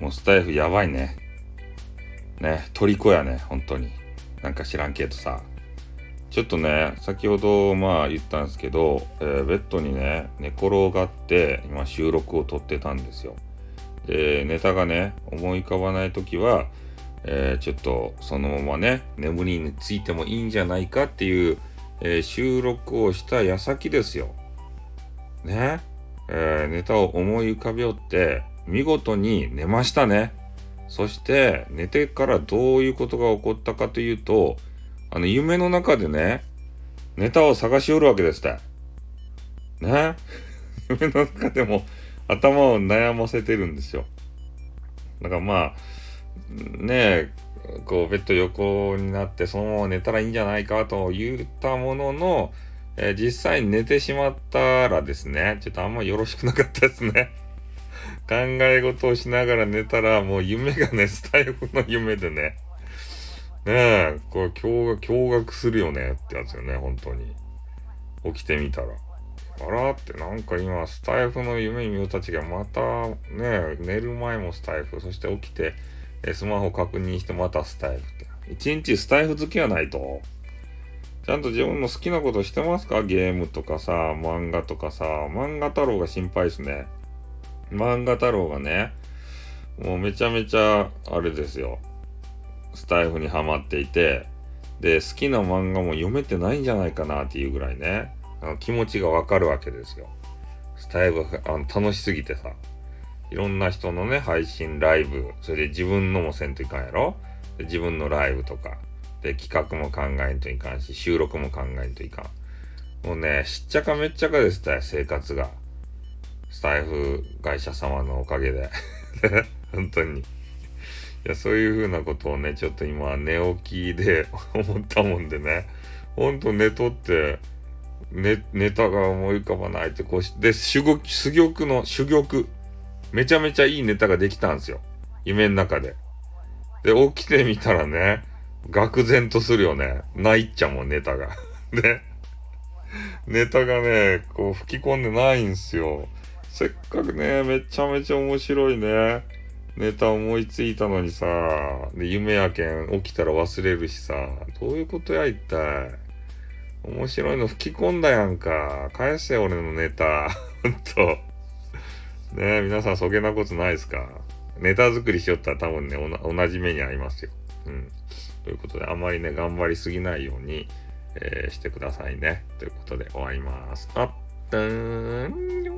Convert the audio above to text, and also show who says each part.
Speaker 1: もうスタイフやばいね。ね、虜やね、本当に。なんか知らんけどさ。ちょっとね、先ほどまあ言ったんですけど、えー、ベッドにね、寝転がって今収録を撮ってたんですよ。で、ネタがね、思い浮かばない時は、えー、ちょっとそのままね、眠りについてもいいんじゃないかっていう、えー、収録をした矢先ですよ。ね。えー、ネタを思い浮かべよって、見事に寝ましたね。そして、寝てからどういうことが起こったかというと、あの、夢の中でね、ネタを探しおるわけですって。ね。夢の中でも頭を悩ませてるんですよ。だからまあ、ねえ、こう、ベッド横になって、そのまま寝たらいいんじゃないかと言ったものの、えー、実際に寝てしまったらですね、ちょっとあんまよろしくなかったですね。考え事をしながら寝たら、もう夢がね、スタイフの夢でね、ねえ、これ驚驚愕するよねってやつよね、本当に。起きてみたら。あらってなんか今スタイフの夢見ようたちがまたね寝る前もスタイフそして起きてスマホ確認してまたスタイフって。一日スタイフ好きやないと。ちゃんと自分の好きなことしてますか？ゲームとかさ漫画とかさ。漫画太郎が心配ですね。漫画太郎がねもうめちゃめちゃあれですよスタイフにはまっていてで好きな漫画も読めてないんじゃないかなっていうぐらいねあの気持ちがわかるわけですよ。スタイルあの楽しすぎてさ。いろんな人のね、配信、ライブ、それで自分のもせんといかんやろ？で自分のライブとか、で、企画も考えんといかんし、収録も考えんといかん。もうね、しっちゃかめっちゃかでしたよ、生活が。スタイフ会社様のおかげで。本当に。いや、そういう風なことをね、ちょっと今、寝起きで 思ったもんでね。ほんと寝とって、ネネタが思い浮かばないってこうしで、珠玉の、珠玉。めちゃめちゃいいネタができたんですよ。夢の中で。で、起きてみたらね、愕然とするよね。ないっちゃもん、ネタが。で、ネタがね、こう吹き込んでないんですよ。せっかくね、めちゃめちゃ面白いね。ネタ思いついたのにさ、で、夢やけん起きたら忘れるしさ、どういうことや、一体。面白いの吹き込んだやんか。返せ俺のネタ。ほんと。ねえ、皆さんそげなことないですかネタ作りしよったら多分ね、同じ目に遭いますよ。うん。ということで、あまりね、頑張りすぎないように、えー、してくださいね。ということで終わります。あったーん